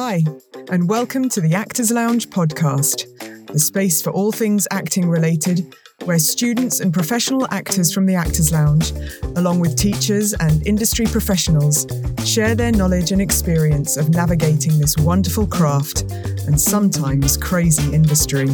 Hi, and welcome to the Actors Lounge podcast, the space for all things acting related, where students and professional actors from the Actors Lounge, along with teachers and industry professionals, share their knowledge and experience of navigating this wonderful craft and sometimes crazy industry.